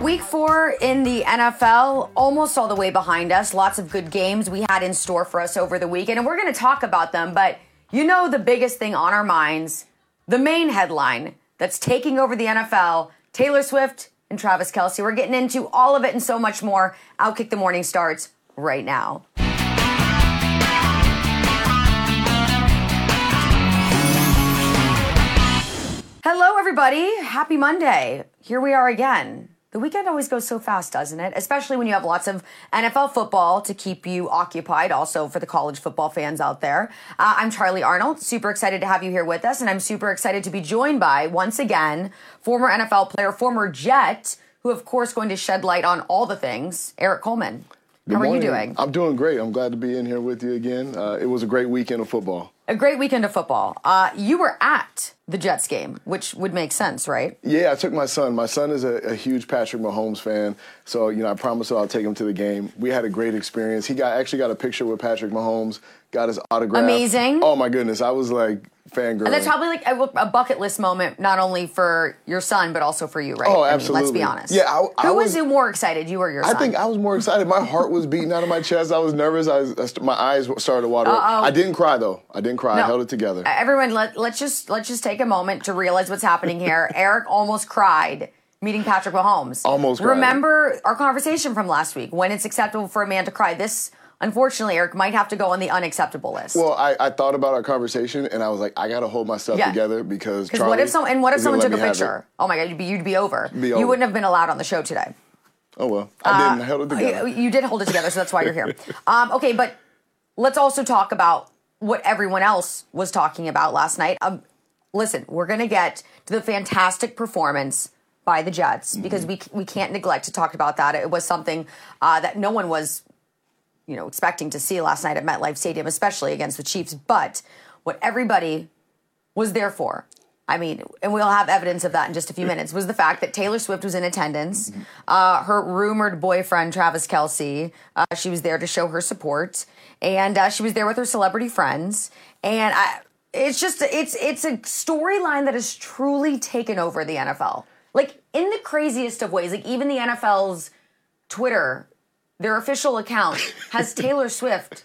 Week four in the NFL, almost all the way behind us. Lots of good games we had in store for us over the weekend, and we're going to talk about them. But you know, the biggest thing on our minds, the main headline that's taking over the NFL Taylor Swift and Travis Kelce. We're getting into all of it and so much more. Outkick the Morning starts right now. Hello, everybody. Happy Monday. Here we are again. The weekend always goes so fast, doesn't it? Especially when you have lots of NFL football to keep you occupied, also for the college football fans out there. Uh, I'm Charlie Arnold, super excited to have you here with us, and I'm super excited to be joined by, once again, former NFL player, former Jet, who, of course, going to shed light on all the things, Eric Coleman. Good How are morning. you doing? I'm doing great. I'm glad to be in here with you again. Uh, it was a great weekend of football. A great weekend of football. Uh, you were at the Jets game, which would make sense, right? Yeah, I took my son. My son is a, a huge Patrick Mahomes fan, so you know I promised I'll take him to the game. We had a great experience. He got actually got a picture with Patrick Mahomes, got his autograph. Amazing. Oh my goodness, I was like fangirl. And that's probably like a, a bucket list moment, not only for your son, but also for you, right? Oh, I mean, let's be honest. Yeah, I- I Who was, was- more excited, you or your son? I son? think I was more excited. My heart was beating out of my chest. I was nervous. I was, I my eyes started to water. Uh-oh. I didn't cry though. I didn't cry. I held it together. Everyone, let, let's just let's just take a moment to realize what's happening here. Eric almost cried meeting Patrick Mahomes. Almost cried. Remember our conversation from last week when it's acceptable for a man to cry. This, unfortunately, Eric might have to go on the unacceptable list. Well, I, I thought about our conversation and I was like, I got to hold myself Yeah. together because Because what if some and what if someone took a picture? Oh my god, you'd be you'd be over. Be You wouldn't have been allowed on the show today. Oh well, I didn't. I held it together. You, you did hold it together, so that's why you're here. Um, okay, but let's also talk about what everyone else was talking about last night. Um, listen, we're going to get to the fantastic performance by the Jets because we we can't neglect to talk about that. It was something uh, that no one was, you know, expecting to see last night at MetLife Stadium, especially against the Chiefs. But what everybody was there for. I mean, and we'll have evidence of that in just a few minutes. Was the fact that Taylor Swift was in attendance, uh, her rumored boyfriend Travis Kelce, uh, she was there to show her support, and uh, she was there with her celebrity friends. And I, it's just it's it's a storyline that has truly taken over the NFL, like in the craziest of ways. Like even the NFL's Twitter, their official account has Taylor Swift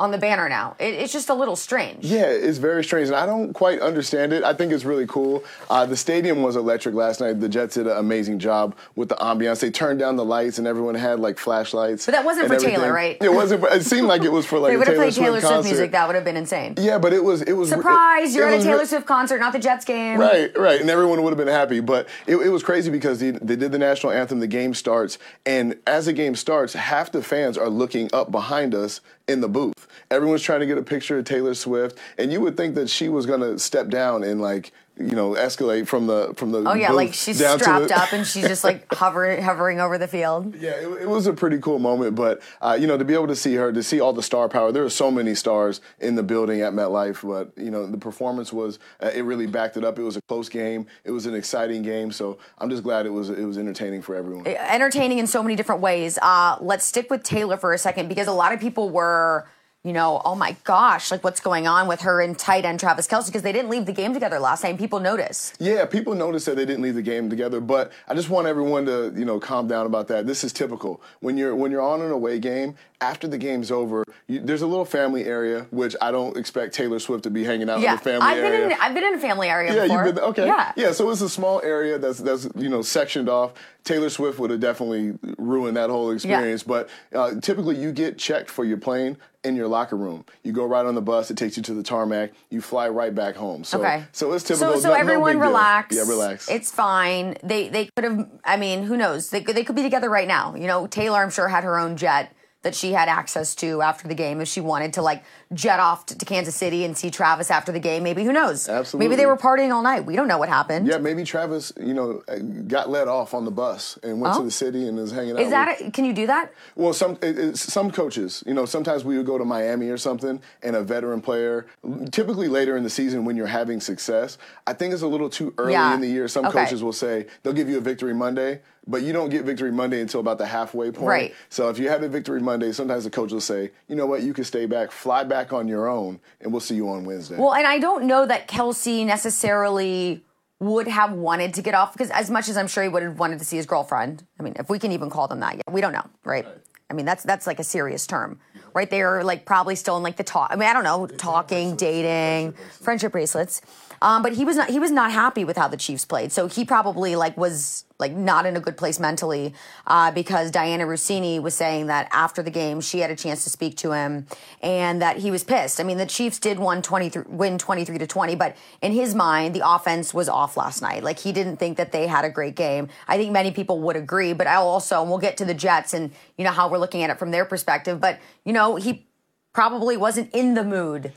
on the banner now. It, it's just a little strange. Yeah, it's very strange, and I don't quite understand it. I think it's really cool. Uh, the stadium was electric last night. The Jets did an amazing job with the ambiance. They turned down the lights, and everyone had like flashlights. But that wasn't for Taylor, right? It wasn't. For, it seemed like it was for like They a would have Taylor played Taylor Swift concert. music. That would have been insane. Yeah, but it was it was Surprise! it- You're it at a Taylor Swift concert, not the Jets game. Right, right, and everyone would have been happy. But it, it was crazy because they, they did the national anthem. The game starts, and as the game starts, half the fans are looking up behind us in the booth. Everyone's trying to get a picture of Taylor Swift, and you would think that she was to step down and like you know escalate from the from the. Oh yeah, like she's strapped the- up and she's just like hovering, hovering over the field. Yeah, it, it was a pretty cool moment, but uh, you know, to be able to see her, to see all the star power. There are so many stars in the building at MetLife, but you know, the performance was uh, it really backed it up. It was a close game. It was an exciting game, so I'm just glad it was it was entertaining for everyone. entertaining in so many different ways. Uh, let's stick with Taylor for a second because a lot of people were, you know, oh my gosh, like what's going on with her and tight end Travis Kelce because they didn't leave the game together last night. People noticed. Yeah, people noticed that they didn't leave the game together, but I just want everyone to, you know, calm down about that. This is typical. When you're when you're on an away game, after the game's over, you, there's a little family area, which I don't expect Taylor Swift to be hanging out Yeah, in the family I've area. been in I've been in a family area yeah, before. you've been okay. Yeah, yeah. So it's a small area that's that's you know sectioned off. Taylor Swift would have definitely ruined that whole experience. But uh, typically, you get checked for your plane in your locker room. You go right on the bus. It takes you to the tarmac. You fly right back home. So, Okay. So it's typical. So, so no- no everyone deal. relax. Yeah, relax. It's fine. They they could have. I mean, who knows? They could- they could be together right now. You know, Taylor, I'm sure, had her own jet that she had access to after the game if she wanted to like jet off to, to Kansas City and see Travis after the game. Maybe who knows? Absolutely. Maybe they were partying all night. We don't know what happened. Yeah, maybe Travis, you know, eh, got let off on the bus and went Oh. to the city and is hanging out. Is that with- a, can you do that? Well, some it, some coaches, you know, sometimes we would go to Miami or something, and a veteran player, typically later in the season when you're having success, I think it's a little too early Yeah. in the year. Some Okay. coaches will say they'll give you a victory Monday, but you don't get victory Monday until about the halfway point. Right. So if you have a victory Monday, sometimes the coach will say, you know what, you can stay back, fly back on your own, and we'll see you on Wednesday. Well, and I don't know that Kelce necessarily would have wanted to get off because as much as I'm sure he would have wanted to see his girlfriend. I mean, if we can even call them that yet, we don't know, right? I mean, that's that's like a serious term, right? They are like probably still in like the talk. I mean, I don't know, talking, dating, friendship bracelets. Um, but he was not he was not happy with how the Chiefs played, so he probably like was like not in a good place mentally uh, because Dianna Russini was saying that after the game she had a chance to speak to him and that he was pissed. I mean, the Chiefs did won 23, win 23 to 20, but in his mind, the offense was off last night. Like he didn't think that they had a great game. I think many people would agree, but I'll also, and we'll get to the Jets and, you know, how we're looking at it from their perspective, but, you know, he probably wasn't in the mood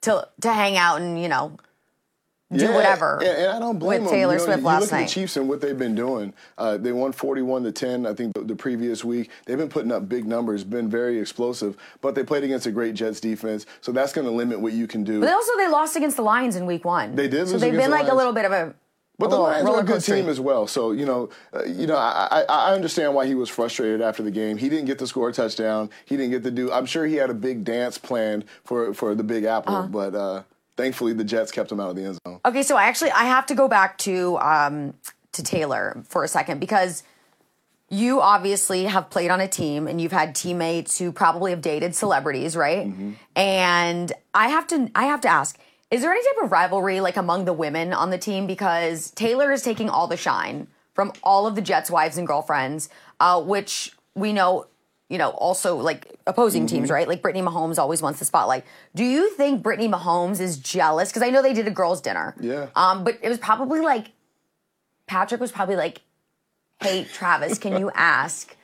to, to hang out and, you know, do Yeah, whatever And, and I don't blame with them. Taylor you know, Swift you last look night. at the Chiefs and what they've been doing. Uh, they won 41 to 10. I think the, the previous week they've been putting up big numbers, been very explosive. But they played against a great Jets defense, so that's going to limit what you can do. But also, they lost against the Lions in week one. They did So they've been the like a little bit of a. But the Lions are a good team as well. So you know, uh, you know, I, I, I understand why he was frustrated after the game. He didn't get to score a touchdown. He didn't get to do. I'm sure he had a big dance planned for for the Big Apple, Uh-huh. but uh, thankfully the Jets kept him out of the end zone. Okay, so I actually I have to go back to um, to Taylor for a second because you obviously have played on a team and you've had teammates who probably have dated celebrities, right? And I have to I have to ask, is there any type of rivalry like among the women on the team because Taylor is taking all the shine from all of the Jets' wives and girlfriends, uh, which we know you know, also like opposing teams, right? Like Brittany Mahomes always wants the spotlight. Do you think Brittany Mahomes is jealous? Because I know they did a girls' dinner. Yeah. Um, but it was probably like Patrick was probably like, "Hey, Travis, can you ask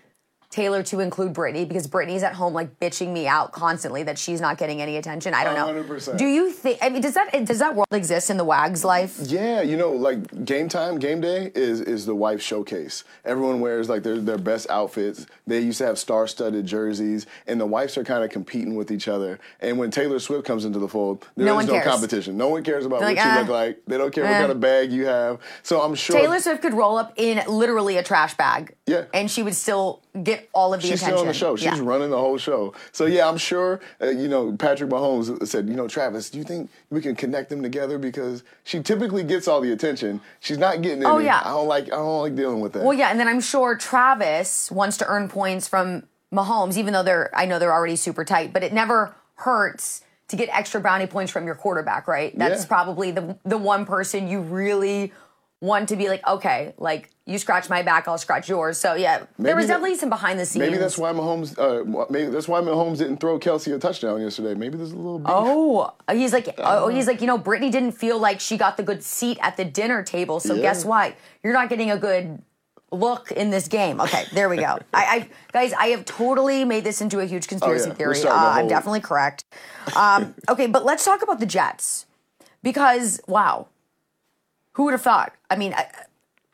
Taylor to include Brittany because Brittany's at home like bitching me out constantly that she's not getting any attention." I don't know. 100%. Do you think? I mean, does that does that world exist in the Wags life? Yeah, you know, like game time, game day is is the wife showcase. Everyone wears like their their best outfits. They used to have star-studded jerseys, and the wives are kind of competing with each other. And when Taylor Swift comes into the fold, there is No one no cares. competition. No one cares about They're what like, you "Ah, look like. They don't care eh." what kind of bag you have. So I'm sure Taylor Swift could roll up in literally a trash bag. Yeah. And she would still get all of the She's attention. still on the show. She's Yeah. running the whole show. So yeah, I'm sure. Uh, you know, Patrick Mahomes said, you know, Travis, do you think we can connect them together because she typically gets all the attention. She's not getting any. Oh, yeah. I don't like. I don't like dealing with that. Well, yeah, and then I'm sure Travis wants to earn points from Mahomes, even though they're I know they're already super tight, but it never hurts to get extra brownie points from your quarterback, right? That's Yeah. probably the the one person you really want to be like, okay, like you scratch my back, I'll scratch yours. So yeah, there Maybe was that- definitely some behind the scenes. Maybe that's why Mahomes. Uh, maybe that's why Mahomes didn't throw Kelce a touchdown yesterday. Maybe there's a little. Beef. Oh, he's like, oh, he's like, you know, Brittany didn't feel like she got the good seat at the dinner table. So Yeah. guess what? You're not getting a good look in this game. Okay, there we go. I, I guys, I have totally made this into a huge conspiracy Oh, yeah. Theory. Uh, I'm definitely correct. Um, okay, but let's talk about the Jets because wow, who would have thought? I mean. I,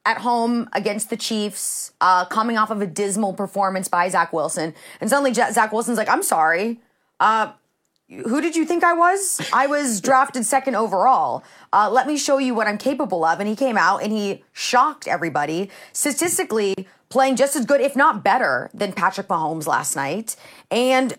at home against the Chiefs, uh, coming off of a dismal performance by Zach Wilson, and suddenly Zach Wilson's like, "I'm sorry, uh, who did you think I was? I was drafted second overall. Uh, let me show you what I'm capable of. And he came out and he shocked everybody, statistically playing just as good, if not better, than Patrick Mahomes last night. And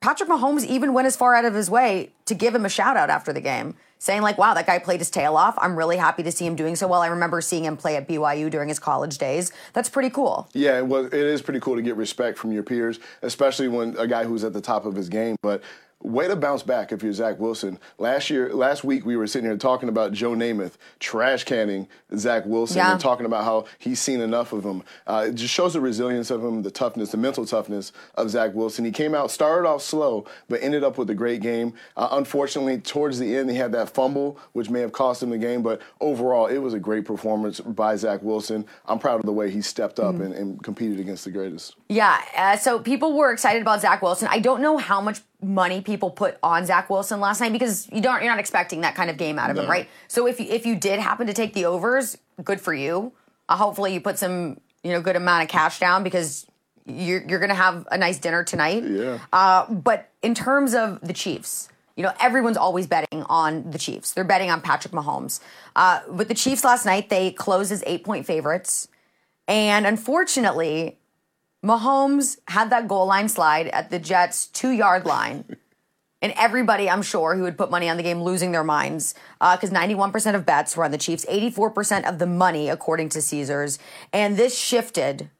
Patrick Mahomes even went as far out of his way to give him a shout out after the game, saying, like, wow, that guy played his tail off. I'm really happy to see him doing so well. I remember seeing him play at BYU during his college days. That's pretty cool. Yeah, was. It is pretty cool to get respect from your peers, especially when a guy who's at the top of his game. But way to bounce back if you're Zach Wilson. Last year, last week, we were sitting here talking about Joe Namath trash canning Zach Wilson Yeah. and talking about how he's seen enough of him. Uh, it just shows the resilience of him, the toughness, the mental toughness of Zach Wilson. He came out, started off slow, but ended up with a great game. Uh, unfortunately, towards the end, he had that fumble, which may have cost him the game, but overall, it was a great performance by Zach Wilson. I'm proud of the way he stepped up Mm-hmm. and, and competed against the greatest. Yeah, uh, so people were excited about Zach Wilson. I don't know how much money people put on Zach Wilson last night because you don't you're not expecting that kind of game out of him, right? So if you, if you did happen to take the overs, good for you. Uh, hopefully you put some you know good amount of cash down because you're you're gonna have a nice dinner tonight. Yeah. Uh, but in terms of the Chiefs, you know everyone's always betting on the Chiefs. They're betting on Patrick Mahomes. Uh, but the Chiefs last night they closed as eight point favorites, and unfortunately. Mahomes had that goal line slide at the Jets' two yard line. And everybody, I'm sure, who would put money on the game losing their minds uh, because 91% of bets were on the Chiefs, 84% of the money, according to Caesars. And this shifted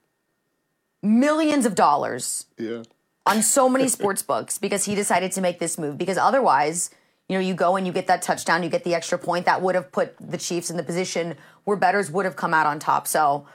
millions of dollars Yeah. on so many sports books because he decided to make this move. Because otherwise, you know, you go and you get that touchdown, you get the extra point that would have put the Chiefs in the position where betters would have come out on top. So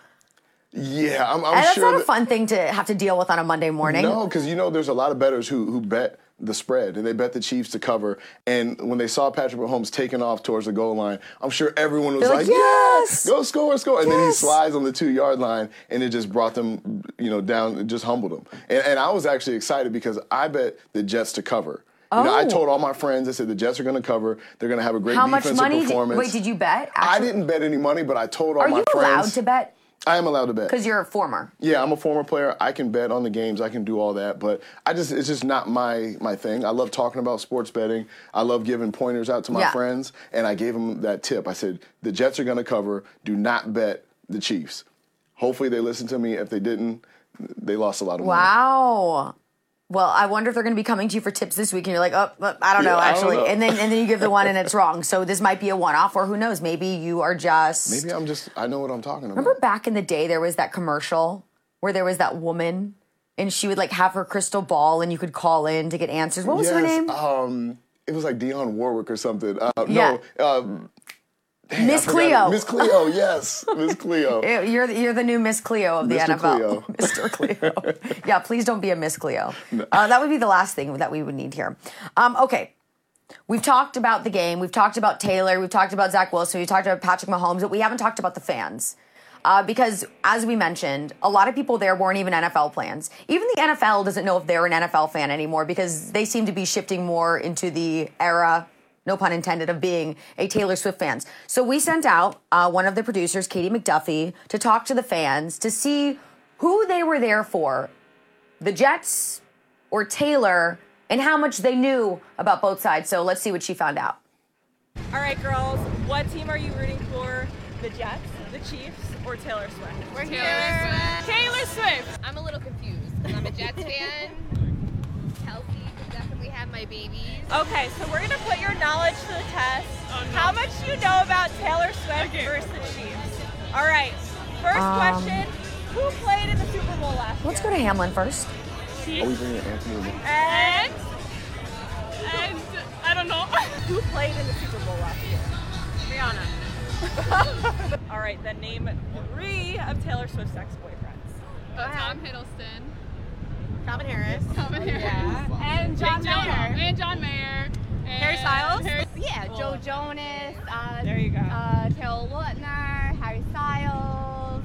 Yeah, I'm, I'm and that's sure. not a fun thing to have to deal with on a Monday morning. No, because you know there's a lot of bettors who who bet the spread and they bet the Chiefs to cover. And when they saw Patrick Mahomes taking off towards the goal line, I'm sure everyone was They're like, like, "Yes! go score, score!" And then he slides on the two yard line, and it just brought them, you know, down. It just humbled them. And, and I was actually excited because I bet the Jets to cover. You know, I Oh. told all my friends, I said the Jets are going to cover. They're going to have a great How much defensive money? Did, performance. wait, did you bet? I didn't bet any money, but I told all Are my you friends. allowed to bet? I am allowed to bet. Because you're a former. Yeah, I'm a former player. I can bet on the games. I can do all that, but I just it's just not my my thing. I love talking about sports betting. I love giving pointers out to my Yeah. friends, and I gave them that tip. I said the Jets are going to cover. Do not bet the Chiefs. Hopefully they listened to me. If they didn't, they lost a lot of money. Wow. Well, I wonder if they're going to be coming to you for tips this week, and you're like, oh, I don't know, Yeah, I don't actually, know. and then and then you give the one and it's wrong. So this might be a one-off, or who knows? Maybe you are just. Maybe I'm just I know what I'm talking about. Remember back in the day, there was that commercial where there was that woman, and she would like have her crystal ball, and you could call in to get answers. What was her Yes, name? Um, it was like Dionne Warwick or something. Uh, Yeah. No, um, dang, Miss. Cleo. Miss Cleo. Yes, Miss Cleo. You're the, you're the new Miss Cleo of the Mr. NFL. Cleo. Mr. Cleo. yeah, please don't be a Miss Cleo. Uh, that would be the last thing that we would need here. Um, okay. We've talked about the game. We've talked about Taylor. We've talked about Zach Wilson. We've talked about Patrick Mahomes, but we haven't talked about the fans. Uh, because, as we mentioned, a lot of people there weren't even NFL plans. Even the NFL doesn't know if they're an NFL fan anymore because they seem to be shifting more into the era no pun intended, of being a Taylor Swift fans. So we sent out uh, one of the producers, Katie McDuffie, to talk to the fans to see who they were there for, the Jets or Taylor, and how much they knew about both sides. So let's see what she found out. All right, girls, what team are you rooting for? The Jets, the Chiefs, or Taylor Swift? We're Taylor Swift. Taylor Swift. I'm a little confused because I'm a Jets fan. Kelce could definitely have my babies. Okay, so we're gonna put your knowledge to the test. How much do you know about Taylor Swift versus the Chiefs? All right, first Um, question: Who played in the Super Bowl last Let's go to Hamlin first. Are we bringing Anthony? And And I don't know. who played in the Super Bowl last year? Rihanna. All right, then name three of Taylor Swift's ex-boyfriends. Uh, Tom Hiddleston. Calvin Harris. Calvin Harris. Yeah. And John Jake. Mayer. And John Mayer. And Harry Styles? Harry- Yeah, Joe Jonas, uh, There you go. uh, Taylor Lautner, Harry Styles.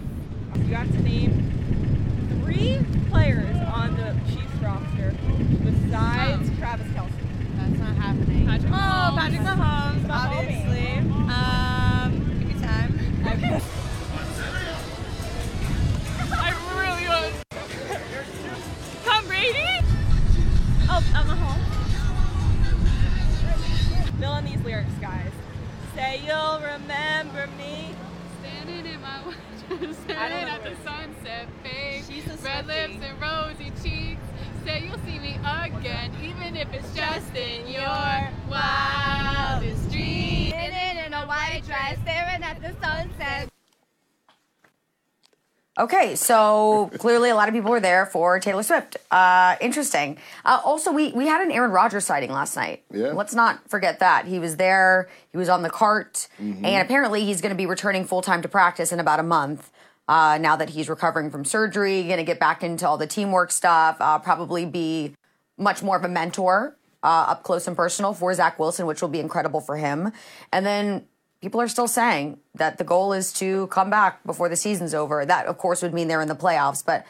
You have to name three players on the Chiefs roster besides Travis Kelce. That's not happening. Patrick Oh, Mahomes. Patrick Mahomes, obviously. Um, give me time. I really was. Staring at the sunset a Red lips and rosy cheeks. Say you'll see me again, even if it's just in your wildest dreams. Sitting in a white dress, staring at the sunset. Okay, so clearly a lot of people were there for Taylor Swift. Uh, interesting. Uh, also, we we had an Aaron Rodgers sighting last night. Yeah. Let's not forget that he was there. He was on the cart, Mm-hmm. and apparently he's going to be returning full time to practice in about a month. Uh, now that he's recovering from surgery, going to get back into all the teamwork stuff. Uh, probably be much more of a mentor uh, up close and personal for Zach Wilson, which will be incredible for him. And then people are still saying that the goal is to come back before the season's over. That, of course, would mean they're in the playoffs, but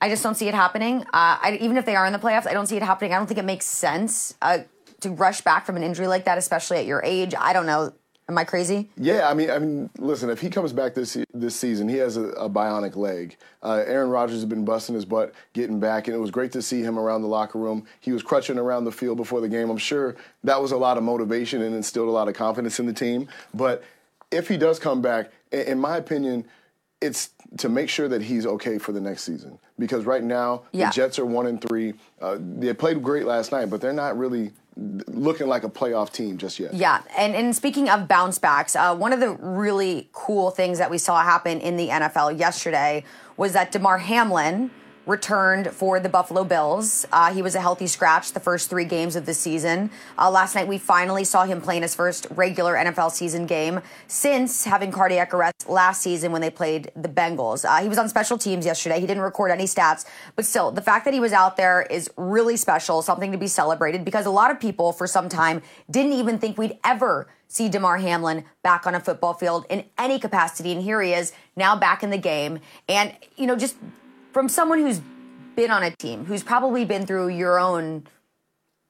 I just don't see it happening. Uh, I, even if they are in the playoffs, I don't see it happening. I don't think it makes sense uh, to rush back from an injury like that, especially at your age. I don't know. Am I crazy? Yeah, I mean, I mean, listen. If he comes back this this season, he has a, a bionic leg. Uh, Aaron Rodgers has been busting his butt getting back, and it was great to see him around the locker room. He was crutching around the field before the game. I'm sure that was a lot of motivation and instilled a lot of confidence in the team. But if he does come back, in, my opinion, it's to make sure that he's okay for the next season. Because right now, Yeah. the Jets are one and three. Uh, they played great last night, but they're not really looking like a playoff team just yet. Yeah, and and speaking of bounce backs, uh, one of the really cool things that we saw happen in the NFL yesterday was that Damar Hamlin returned for the Buffalo Bills. Uh, he was a healthy scratch the first three games of the season. Uh, last night we finally saw him playing his first regular NFL season game since having cardiac arrest last season when they played the Bengals. Uh, he was on special teams yesterday. He didn't record any stats, but still, the fact that he was out there is really special, something to be celebrated because a lot of people for some time didn't even think we'd ever see Damar Hamlin back on a football field in any capacity. And here he is now back in the game. And, you know, just from someone who's been on a team, who's probably been through your own,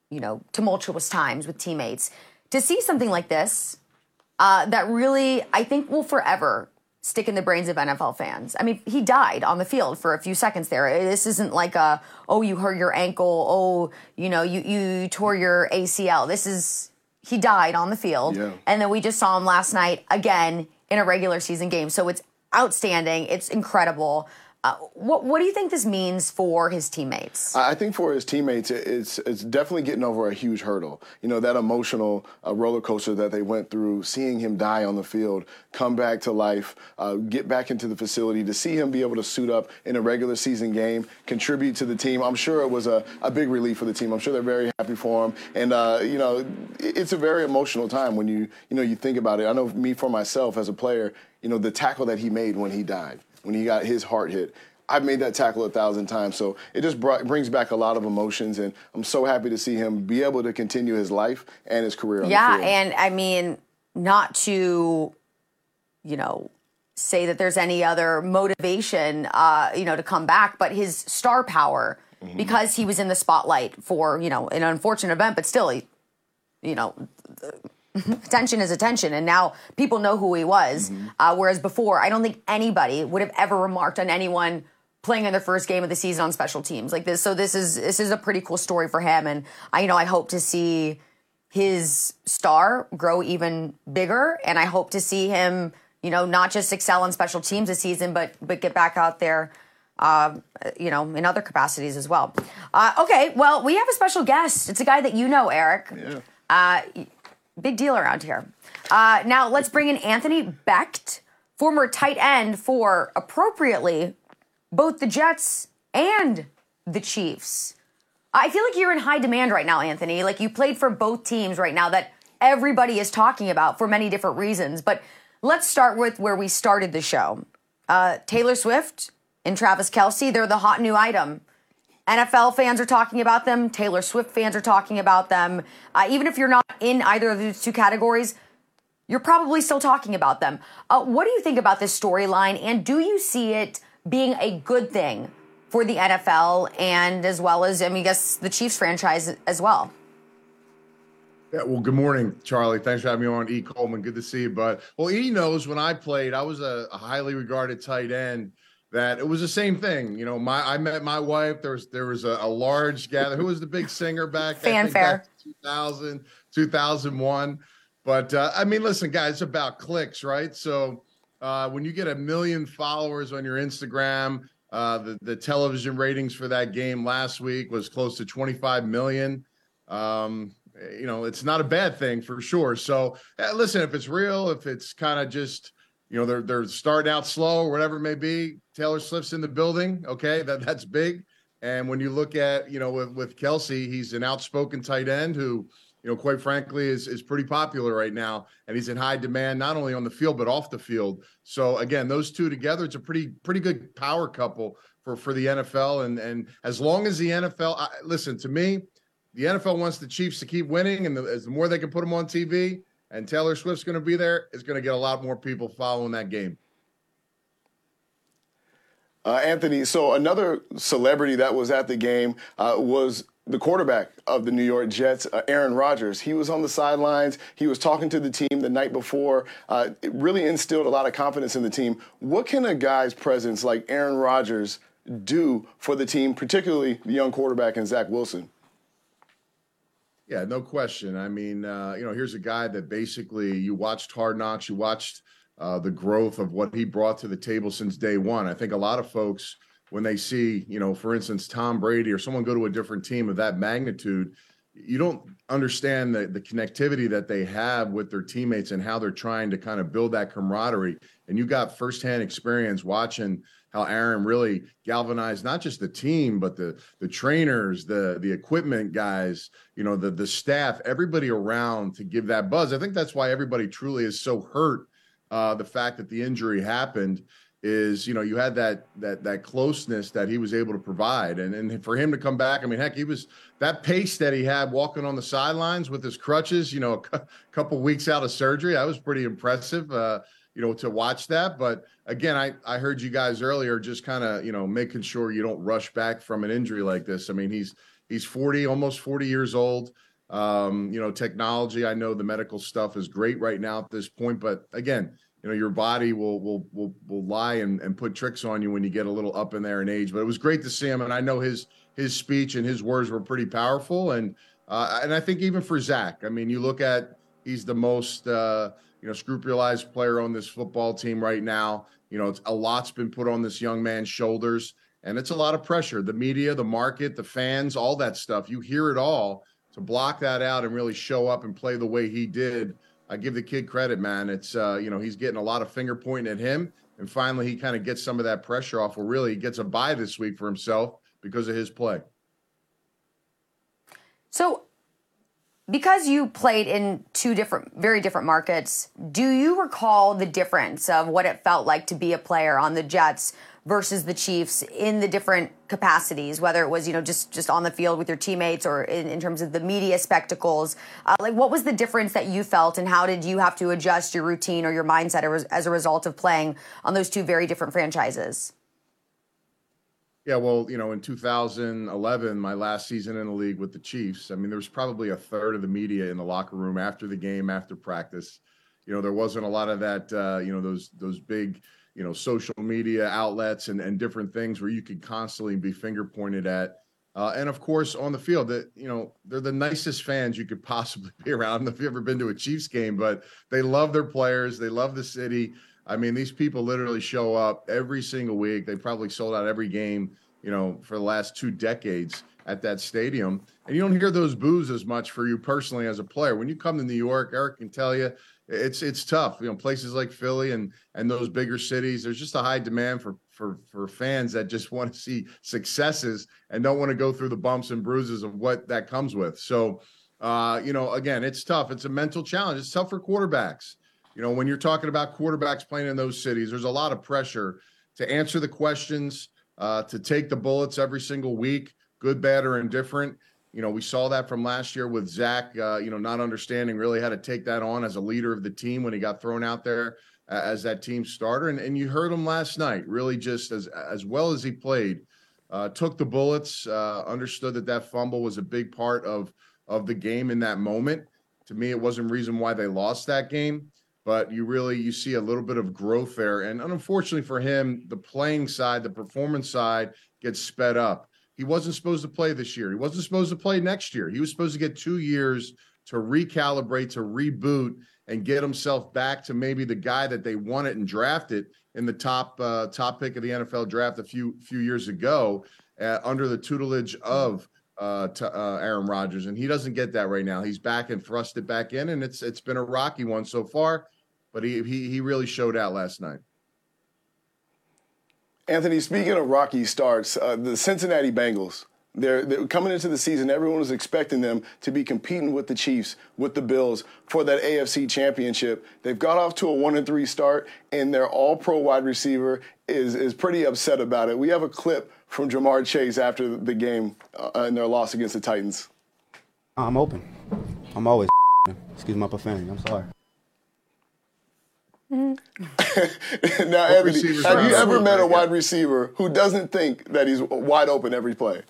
you know, tumultuous times with teammates, to see something like this uh, that really, I think, will forever stick in the brains of NFL fans. I mean, he died on the field for a few seconds there. This isn't like a, oh, you hurt your ankle, oh, you know, you, you tore your ACL. This is, he died on the field. Yeah. And then we just saw him last night again in a regular season game. So it's outstanding. It's incredible. Uh, what, what do you think this means for his teammates? I think for his teammates, it's it's definitely getting over a huge hurdle. You know that emotional uh, roller coaster that they went through, seeing him die on the field, come back to life, uh, get back into the facility, to see him be able to suit up in a regular season game, contribute to the team. I'm sure it was a, a big relief for the team. I'm sure they're very happy for him, and uh, you know it's a very emotional time when you you know you think about it. I know me for myself as a player, you know the tackle that he made when he died, when he got his heart hit. I've made that tackle a thousand times, so it just brought, brings back a lot of emotions, and I'm so happy to see him be able to continue his life and his career. On Yeah, the field. and I mean, not to, you know, say that there's any other motivation, uh, you know, to come back, but his star power, because he was in the spotlight for, you know, an unfortunate event, but still, he, you know, attention is attention, and now people know who he was. Uh, whereas before, I don't think anybody would have ever remarked on anyone playing in their first game of the season on special teams like this. So this is this is a pretty cool story for him, and I you know I hope to see his star grow even bigger, and I hope to see him you know not just excel on special teams this season, but but get back out there. Uh, you know, in other capacities as well. Uh, okay, well, we have a special guest. It's a guy that you know, Eric. Yeah. Uh, big deal around here. Uh, now let's bring in Anthony Becht, former tight end for appropriately both the Jets and the Chiefs. I feel like you're in high demand right now, Anthony. Like you played for both teams right now that everybody is talking about for many different reasons. But let's start with where we started the show. Uh, Taylor Swift and Travis Kelce, they're the hot new item. NFL fans are talking about them. Taylor Swift fans are talking about them. Uh, even if you're not in either of these two categories, you're probably still talking about them. Uh, what do you think about this storyline, and do you see it being a good thing for the NFL and as well as, I mean, I guess the Chiefs franchise as well? Yeah, well, good morning, Charlie. Thanks for having me on. E. Coleman, good to see you, bud. Well, E knows when I played, I was a, a highly regarded tight end. That it was the same thing. You know, my I met my wife. There was there was a, a large gather. Who was the big singer back? Fanfare. back 2000, 2001. But uh, I mean, listen, guys, it's about clicks, right? So uh, when you get a million followers on your Instagram, uh, the the television ratings for that game last week was close to 25 million. Um, you know, it's not a bad thing for sure. So uh, listen, if it's real, if it's kind of just you know they're they're starting out slow or whatever it may be. Taylor Swift's in the building. Okay, that that's big. And when you look at you know with with Kelce, he's an outspoken tight end who you know quite frankly is is pretty popular right now, and he's in high demand not only on the field but off the field. So again, those two together, it's a pretty pretty good power couple for for the NFL. And and as long as the NFL, I, listen to me, the NFL wants the Chiefs to keep winning, and the, as the more they can put them on TV, and Taylor Swift's going to be there, it's going to get a lot more people following that game. Uh, Anthony, so another celebrity that was at the game uh, was the quarterback of the New York Jets, uh, Aaron Rodgers. He was on the sidelines. He was talking to the team the night before. Uh, it really instilled a lot of confidence in the team. What can a guy's presence like Aaron Rodgers do for the team, particularly the young quarterback and Zach Wilson? Yeah, no question. I mean, uh, you know, here's a guy that basically you watched Hard Knocks, you watched uh, the growth of what he brought to the table since day one. I think a lot of folks, when they see, you know, for instance, Tom Brady or someone go to a different team of that magnitude, you don't understand the, the connectivity that they have with their teammates and how they're trying to kind of build that camaraderie. And you got firsthand experience watching how Aaron really galvanized not just the team, but the the trainers, the the equipment guys, you know, the the staff, everybody around to give that buzz. I think that's why everybody truly is so hurt. Uh, the fact that the injury happened is, you know, you had that that that closeness that he was able to provide, and and for him to come back, I mean, heck, he was that pace that he had walking on the sidelines with his crutches, you know, a couple weeks out of surgery, that was pretty impressive. Uh, you know, to watch that. But again, I, I heard you guys earlier just kind of, you know, making sure you don't rush back from an injury like this. I mean, he's he's 40, almost 40 years old. Um, you know, technology, I know the medical stuff is great right now at this point, but again, you know, your body will will will will lie and, and put tricks on you when you get a little up in there in age. But it was great to see him, and I know his his speech and his words were pretty powerful. And uh, and I think even for Zach, I mean, you look at he's the most uh, you know, scrupulized player on this football team right now. You know, a lot's been put on this young man's shoulders, and it's a lot of pressure. The media, the market, the fans, all that stuff. You hear it all. To block that out and really show up and play the way he did, I give the kid credit, man. It's uh, you know, he's getting a lot of finger pointing at him, and finally he kind of gets some of that pressure off. Where really he gets a bye this week for himself because of his play. So because you played in two different very different markets do you recall the difference of what it felt like to be a player on the jets versus the chiefs in the different capacities whether it was you know just just on the field with your teammates or in, in terms of the media spectacles uh, like what was the difference that you felt and how did you have to adjust your routine or your mindset as a result of playing on those two very different franchises yeah, well, you know, in 2011, my last season in the league with the Chiefs, I mean, there was probably a third of the media in the locker room after the game, after practice. You know, there wasn't a lot of that, uh, you know, those those big, you know, social media outlets and, and different things where you could constantly be finger pointed at. Uh, and of course, on the field, that you know, they're the nicest fans you could possibly be around. If you've ever been to a Chiefs game, but they love their players, they love the city. I mean, these people literally show up every single week. They probably sold out every game, you know, for the last two decades at that stadium. And you don't hear those boos as much for you personally as a player. When you come to New York, Eric can tell you, it's it's tough. You know, places like Philly and and those bigger cities, there's just a high demand for for for fans that just want to see successes and don't want to go through the bumps and bruises of what that comes with. So, uh, you know, again, it's tough. It's a mental challenge. It's tough for quarterbacks. You know, when you're talking about quarterbacks playing in those cities, there's a lot of pressure to answer the questions, uh, to take the bullets every single week, good, bad, or indifferent. You know, we saw that from last year with Zach, uh, you know, not understanding really how to take that on as a leader of the team when he got thrown out there uh, as that team starter. And, and you heard him last night, really just as, as well as he played, uh, took the bullets, uh, understood that that fumble was a big part of, of the game in that moment. To me, it wasn't reason why they lost that game but you really you see a little bit of growth there and unfortunately for him the playing side the performance side gets sped up he wasn't supposed to play this year he wasn't supposed to play next year he was supposed to get two years to recalibrate to reboot and get himself back to maybe the guy that they wanted and drafted in the top uh, top pick of the NFL draft a few few years ago uh, under the tutelage of uh, uh, Aaron Rodgers, and he doesn't get that right now. He's back and thrust it back in, and it's it's been a rocky one so far but he he he really showed out last night. Anthony, speaking of rocky starts, uh, the Cincinnati Bengals. They're, they're, coming into the season. Everyone was expecting them to be competing with the Chiefs, with the Bills for that AFC Championship. They've got off to a one and three start, and their All-Pro wide receiver is is pretty upset about it. We have a clip from Ja'Marr Chase after the game uh, in their loss against the Titans. I'm open. I'm always. Excuse my profanity. I'm sorry. now, Anthony, have you ever met a wide receiver who doesn't think that he's wide open every play?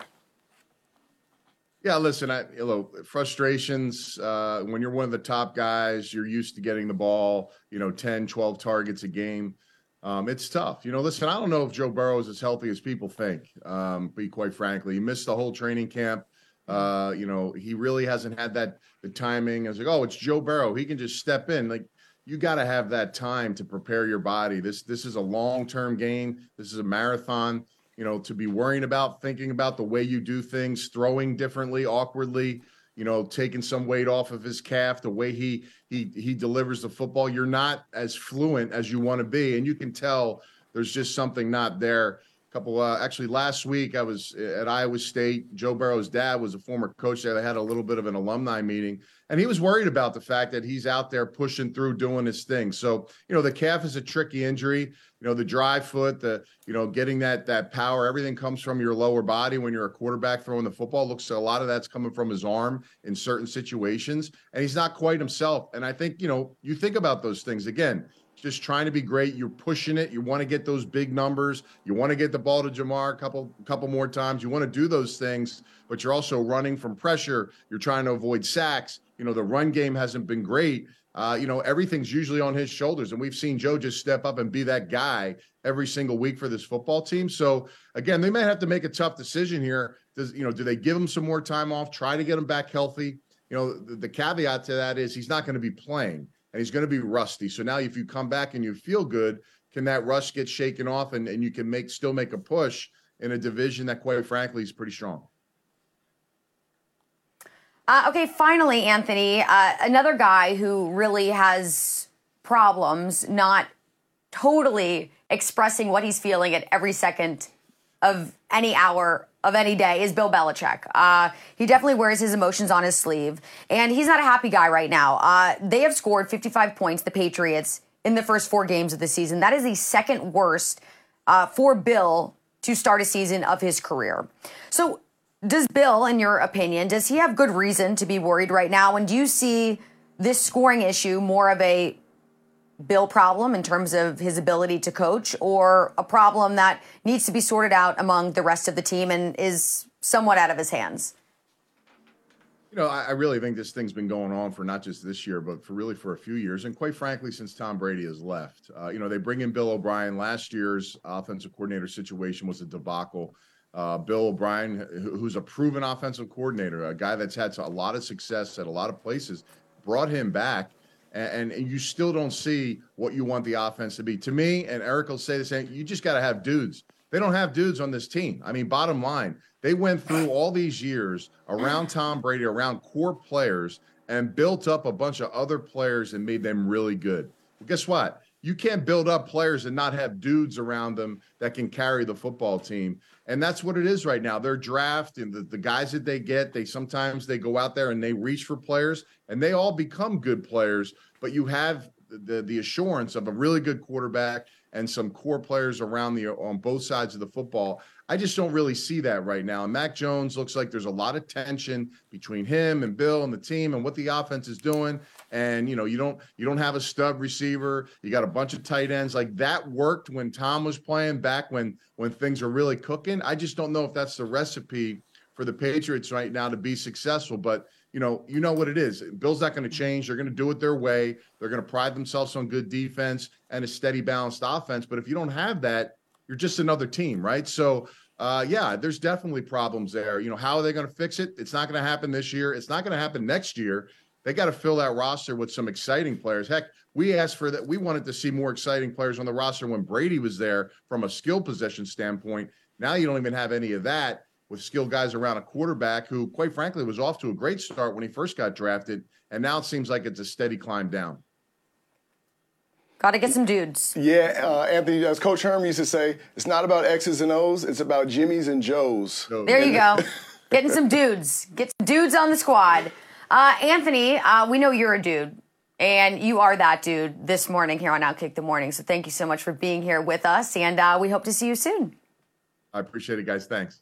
Yeah, listen, I, you know, frustrations uh, when you're one of the top guys, you're used to getting the ball, you know, 10, 12 targets a game. Um, it's tough. You know, listen, I don't know if Joe Burrow is as healthy as people think, um, be quite frankly. He missed the whole training camp. Uh, you know, he really hasn't had that the timing. I was like, oh, it's Joe Burrow. He can just step in. Like, you got to have that time to prepare your body. This this is a long term game. This is a marathon. You know, to be worrying about thinking about the way you do things, throwing differently, awkwardly. You know, taking some weight off of his calf, the way he he he delivers the football. You're not as fluent as you want to be, and you can tell there's just something not there couple uh, actually last week i was at iowa state. Joe burrow's dad was a former coach there. They had a little bit of an alumni meeting and he was worried about the fact that he's out there pushing through doing his thing. So you know the calf is a tricky injury. You know the dry foot the you know getting that that power everything comes from your lower body when you're a quarterback throwing the football. Looks a lot of that's coming from his arm in certain situations and he's not quite himself. And i think you know you think about those things. Again just trying to be great. You're pushing it. You want to get those big numbers. You want to get the ball to Ja'Marr a couple couple more times. You want to do those things, but you're also running from pressure. You're trying to avoid sacks. You know, the run game hasn't been great. Uh, you know, everything's usually on his shoulders. And we've seen Joe just step up and be that guy every single week for this football team. So again, they may have to make a tough decision here. Does you know, do they give him some more time off, try to get him back healthy? You know, the, the caveat to that is he's not going to be playing and he's going to be rusty. So now, if you come back and you feel good, can that rust get shaken off and, and you can make still make a push in a division that, quite frankly, is pretty strong? Uh, okay, finally, Anthony, uh, another guy who really has problems not totally expressing what he's feeling at every second of any hour of any day is Bill Belichick. Uh, he definitely wears his emotions on his sleeve, and he's not a happy guy right now. Uh, they have scored 55 points, the Patriots, in the first four games of the season. That is the second worst uh, for Bill to start a season of his career. So, does Bill, in your opinion, does he have good reason to be worried right now? And do you see this scoring issue more of a Bill problem in terms of his ability to coach, or a problem that needs to be sorted out among the rest of the team and is somewhat out of his hands? You know, I, really think this thing's been going on for not just this year, but for really for a few years, and quite frankly, since Tom Brady has left. Uh, you know, they bring in Bill O'Brien. Last year's offensive coordinator situation was a debacle. Uh, Bill O'Brien, who's a proven offensive coordinator, a guy that's had a lot of success at a lot of places, brought him back and, and, you still don't see what you want the offense to be. To me, and Eric will say the same, you just got to have dudes. They don't have dudes on this team. I mean, bottom line, they went through all these years around Tom Brady, around core players, and built up a bunch of other players and made them really good. Well, guess what? You can't build up players and not have dudes around them that can carry the football team. And that's what it is right now. Their draft and the, the guys that they get, they sometimes they go out there and they reach for players and they all become good players, but you have the the assurance of a really good quarterback and some core players around the on both sides of the football. I just don't really see that right now. And Mac Jones looks like there's a lot of tension between him and Bill and the team and what the offense is doing. And you know, you don't you don't have a stud receiver. You got a bunch of tight ends. Like that worked when Tom was playing back when when things are really cooking. I just don't know if that's the recipe for the Patriots right now to be successful. But you know, you know what it is. Bill's not going to change. They're going to do it their way. They're going to pride themselves on good defense and a steady, balanced offense. But if you don't have that, you're just another team, right? So, uh, yeah, there's definitely problems there. You know, how are they going to fix it? It's not going to happen this year. It's not going to happen next year. They got to fill that roster with some exciting players. Heck, we asked for that. We wanted to see more exciting players on the roster when Brady was there from a skill position standpoint. Now you don't even have any of that with skilled guys around a quarterback who, quite frankly, was off to a great start when he first got drafted. And now it seems like it's a steady climb down. Got to get some dudes. Yeah, uh, Anthony, as Coach Herm used to say, it's not about X's and O's, it's about Jimmys and Joes. There you go. Getting some dudes. Get some dudes on the squad. Uh, Anthony, uh, we know you're a dude, and you are that dude this morning here on Outkick the Morning. So thank you so much for being here with us, and uh, we hope to see you soon. I appreciate it, guys. Thanks.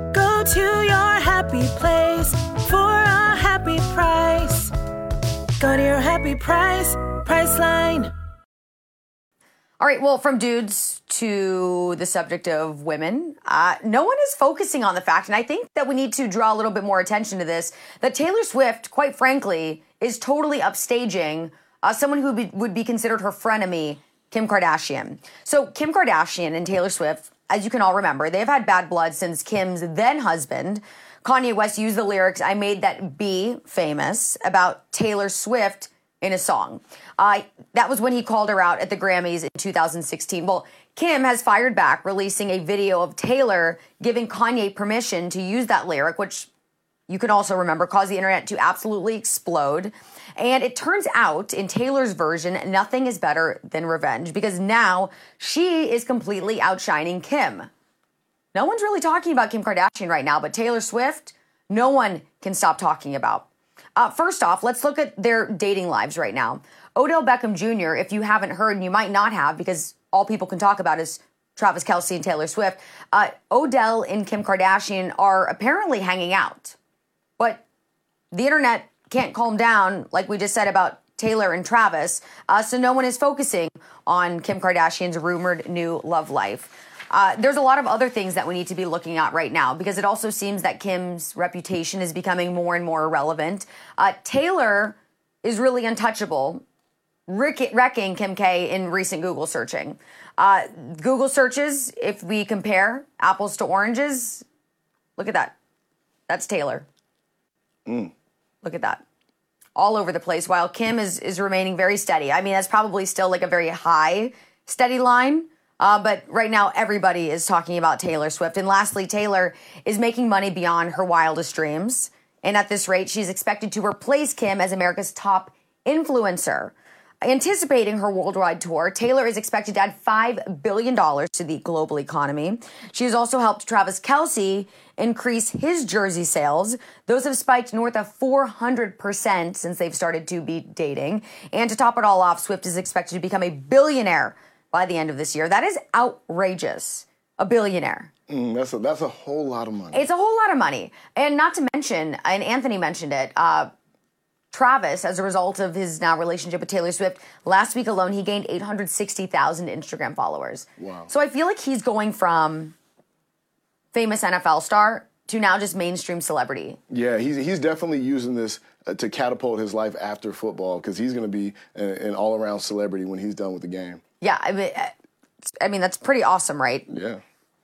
Go to your happy place for a happy price. Go to your happy price, Priceline. All right, well, from dudes to the subject of women, uh, no one is focusing on the fact, and I think that we need to draw a little bit more attention to this, that Taylor Swift, quite frankly, is totally upstaging uh, someone who be, would be considered her frenemy, Kim Kardashian. So, Kim Kardashian and Taylor Swift, as you can all remember, they've had bad blood since Kim's then husband, Kanye West, used the lyrics, I made that B famous about Taylor Swift in a song. Uh, that was when he called her out at the Grammys in 2016. Well, Kim has fired back, releasing a video of Taylor giving Kanye permission to use that lyric, which you can also remember caused the internet to absolutely explode. And it turns out, in Taylor's version, nothing is better than revenge because now she is completely outshining Kim. No one's really talking about Kim Kardashian right now, but Taylor Swift, no one can stop talking about. Uh, first off, let's look at their dating lives right now. Odell Beckham Jr., if you haven't heard, and you might not have because all people can talk about is Travis Kelce and Taylor Swift, uh, Odell and Kim Kardashian are apparently hanging out. But the internet can't calm down, like we just said about Taylor and Travis, uh, so no one is focusing on Kim Kardashian's rumored new love life. Uh, there's a lot of other things that we need to be looking at right now because it also seems that Kim's reputation is becoming more and more irrelevant. Uh, Taylor is really untouchable, wrecking Kim K in recent Google searching. Uh, Google searches, if we compare apples to oranges, look at that. That's Taylor. Mm. Look at that. All over the place, while Kim is, is remaining very steady. I mean, that's probably still like a very high, steady line. Uh, but right now, everybody is talking about Taylor Swift. And lastly, Taylor is making money beyond her wildest dreams. And at this rate, she's expected to replace Kim as America's top influencer. Anticipating her worldwide tour, Taylor is expected to add $5 billion to the global economy. She has also helped Travis Kelce increase his jersey sales. Those have spiked north of 400% since they've started to be dating. And to top it all off, Swift is expected to become a billionaire by the end of this year. That is outrageous. A billionaire. Mm, that's a that's a whole lot of money. It's a whole lot of money, and not to mention, and Anthony mentioned it. Uh, Travis, as a result of his now relationship with Taylor Swift, last week alone he gained 860,000 Instagram followers. Wow. So I feel like he's going from famous NFL star to now just mainstream celebrity. Yeah, he's he's definitely using this uh, to catapult his life after football because he's going to be an, an all around celebrity when he's done with the game. Yeah, I mean, I mean that's pretty awesome, right? Yeah.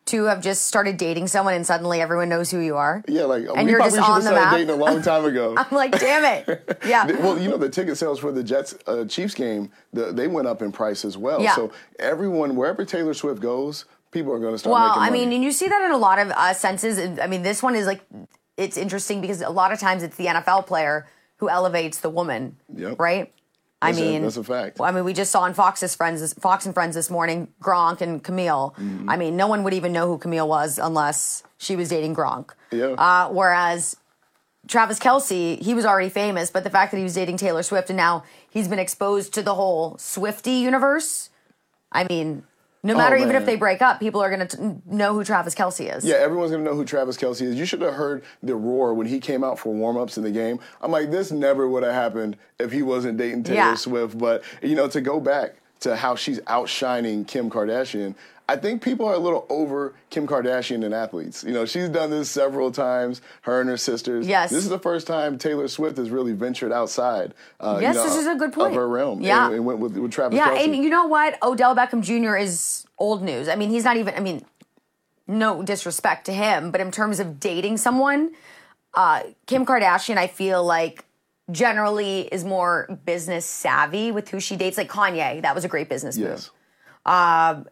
To have just started dating someone and suddenly everyone knows who you are. Yeah, like and you're probably just on have the map. dating a long time ago. I'm like, damn it. Yeah. well, you know the ticket sales for the Jets uh, Chiefs game, the, they went up in price as well. Yeah. So everyone, wherever Taylor Swift goes, people are going to start well, I mean, and you see that in a lot of uh, senses. I mean, this one is like, it's interesting because a lot of times it's the NFL player who elevates the woman, Yep. right? I That's a- mean, that's a fact. I mean, we just saw on Fox's friends, Fox and Friends this morning, Gronk and Camille. Mm-hmm. I mean, no one would even know who Camille was unless she was dating Gronk. Yeah. Uh, whereas Travis Kelce, he was already famous, but the fact that he was dating Taylor Swift and now he's been exposed to the whole Swiftie universe. I mean, no Oh, matter even if they break up, people are going to know who Travis Kelce is. Yeah, everyone's gonna know who Travis Kelce is. You should have heard the roar when he came out for warm-ups in the game. I'm like, this never would have happened if he wasn't dating Taylor Yeah. Swift. But you know, to go back to how she's outshining Kim Kardashian, I think people are a little over Kim Kardashian and athletes. You know, she's done this several times. Her and her sisters. Yes. This is the first time Taylor Swift has really ventured outside. Uh, Yes, you know, this is a good point. Of her realm. Yeah. And, and went with, with Travis Yeah, Kelce. and you know what? Odell Beckham Jr. is old news. I mean, he's not even. I mean, no disrespect to him, but in terms of dating someone, uh, Kim Kardashian, I feel like generally is more business savvy with who she dates. Like Kanye, that was a great business move. yes. Uh,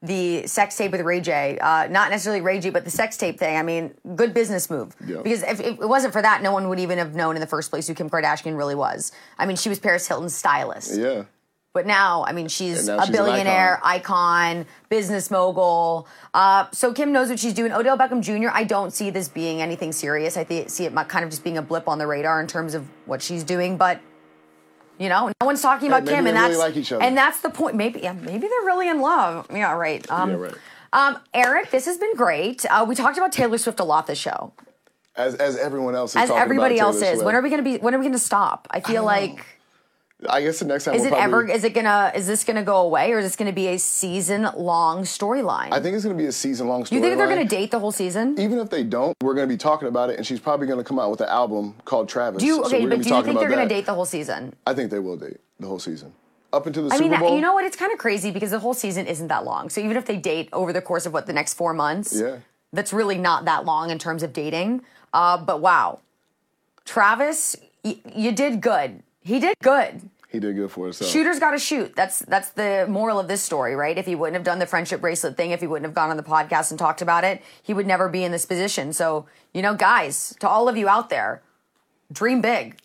the sex tape with Ray J, uh, not necessarily Ray J, but the sex tape thing. I mean, good business move. Yeah. Because if, if it wasn't for that, no one would even have known in the first place who Kim Kardashian really was. I mean, she was Paris Hilton's stylist. Yeah. But now, I mean, she's a she's billionaire, icon. business mogul. Uh, so Kim knows what she's doing. Odell Beckham Jr., I don't see this being anything serious. I th- see it kind of just being a blip on the radar in terms of what she's doing. But, you know, no one's talking about maybe Kim. And really that's, like each other. and that's the point. Maybe, yeah, maybe they're really in love. Yeah, right. Um, yeah, right. um, Eric, this has been great. Uh, we talked about Taylor Swift a lot this show, As, as everyone else is as everybody else is. Swift. When are we going to be? When are we going to stop? I feel like I guess the next time is we'll it ever? Is it gonna? Is this gonna go away, or is this gonna be a season long storyline? I think it's going to be a season long story. you think they're gonna date the whole season? Even if they don't, we're going to be talking about it, and she's probably going to come out with an album called Travis. Do you So okay? we're but gonna do you think they're about gonna date the whole season? I think they will date the whole season up until the I Super mean, Bowl. you know what? It's kind of crazy because the whole season isn't that long. So even if they date over the course of what the next four months, Yeah. that's really not that long in terms of dating. Uh, but wow, Travis, y- you did good. He did good. He did good for himself. Shooters got to shoot. That's that's the moral of this story, right? If he wouldn't have done the friendship bracelet thing, if he wouldn't have gone on the podcast and talked about it, he would never be in this position. So, you know, guys, to all of you out there, dream big.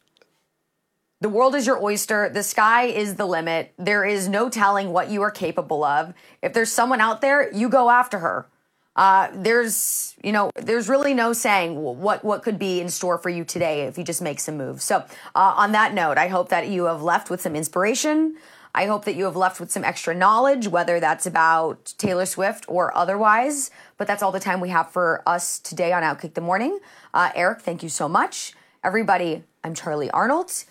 The world is your oyster. The sky is the limit. There is no telling what you are capable of. If there's someone out there, you go after her. Uh, there's, you know, there's really no saying what what could be in store for you today if you just make some moves. So, uh, on that note, I hope that you have left with some inspiration. I hope that you have left with some extra knowledge, whether that's about Taylor Swift or otherwise. But that's all the time we have for us today on Outkick the Morning. Uh, Eric, thank you so much. Everybody, I'm Charly Arnolt.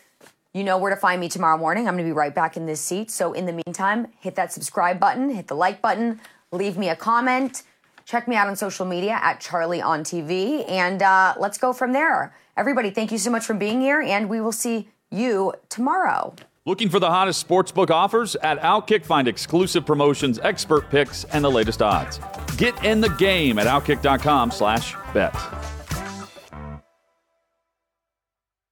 You know where to find me tomorrow morning. I'm going to be right back in this seat. So, in the meantime, hit that subscribe button, hit the like button, leave me a comment. Check me out on social media at Charlie on TV, and uh, let's go from there. Everybody, thank you so much for being here, and we will see you tomorrow. Looking for the hottest sportsbook offers? At Outkick, find exclusive promotions, expert picks, and the latest odds. Get in the game at outkick.com slash bet.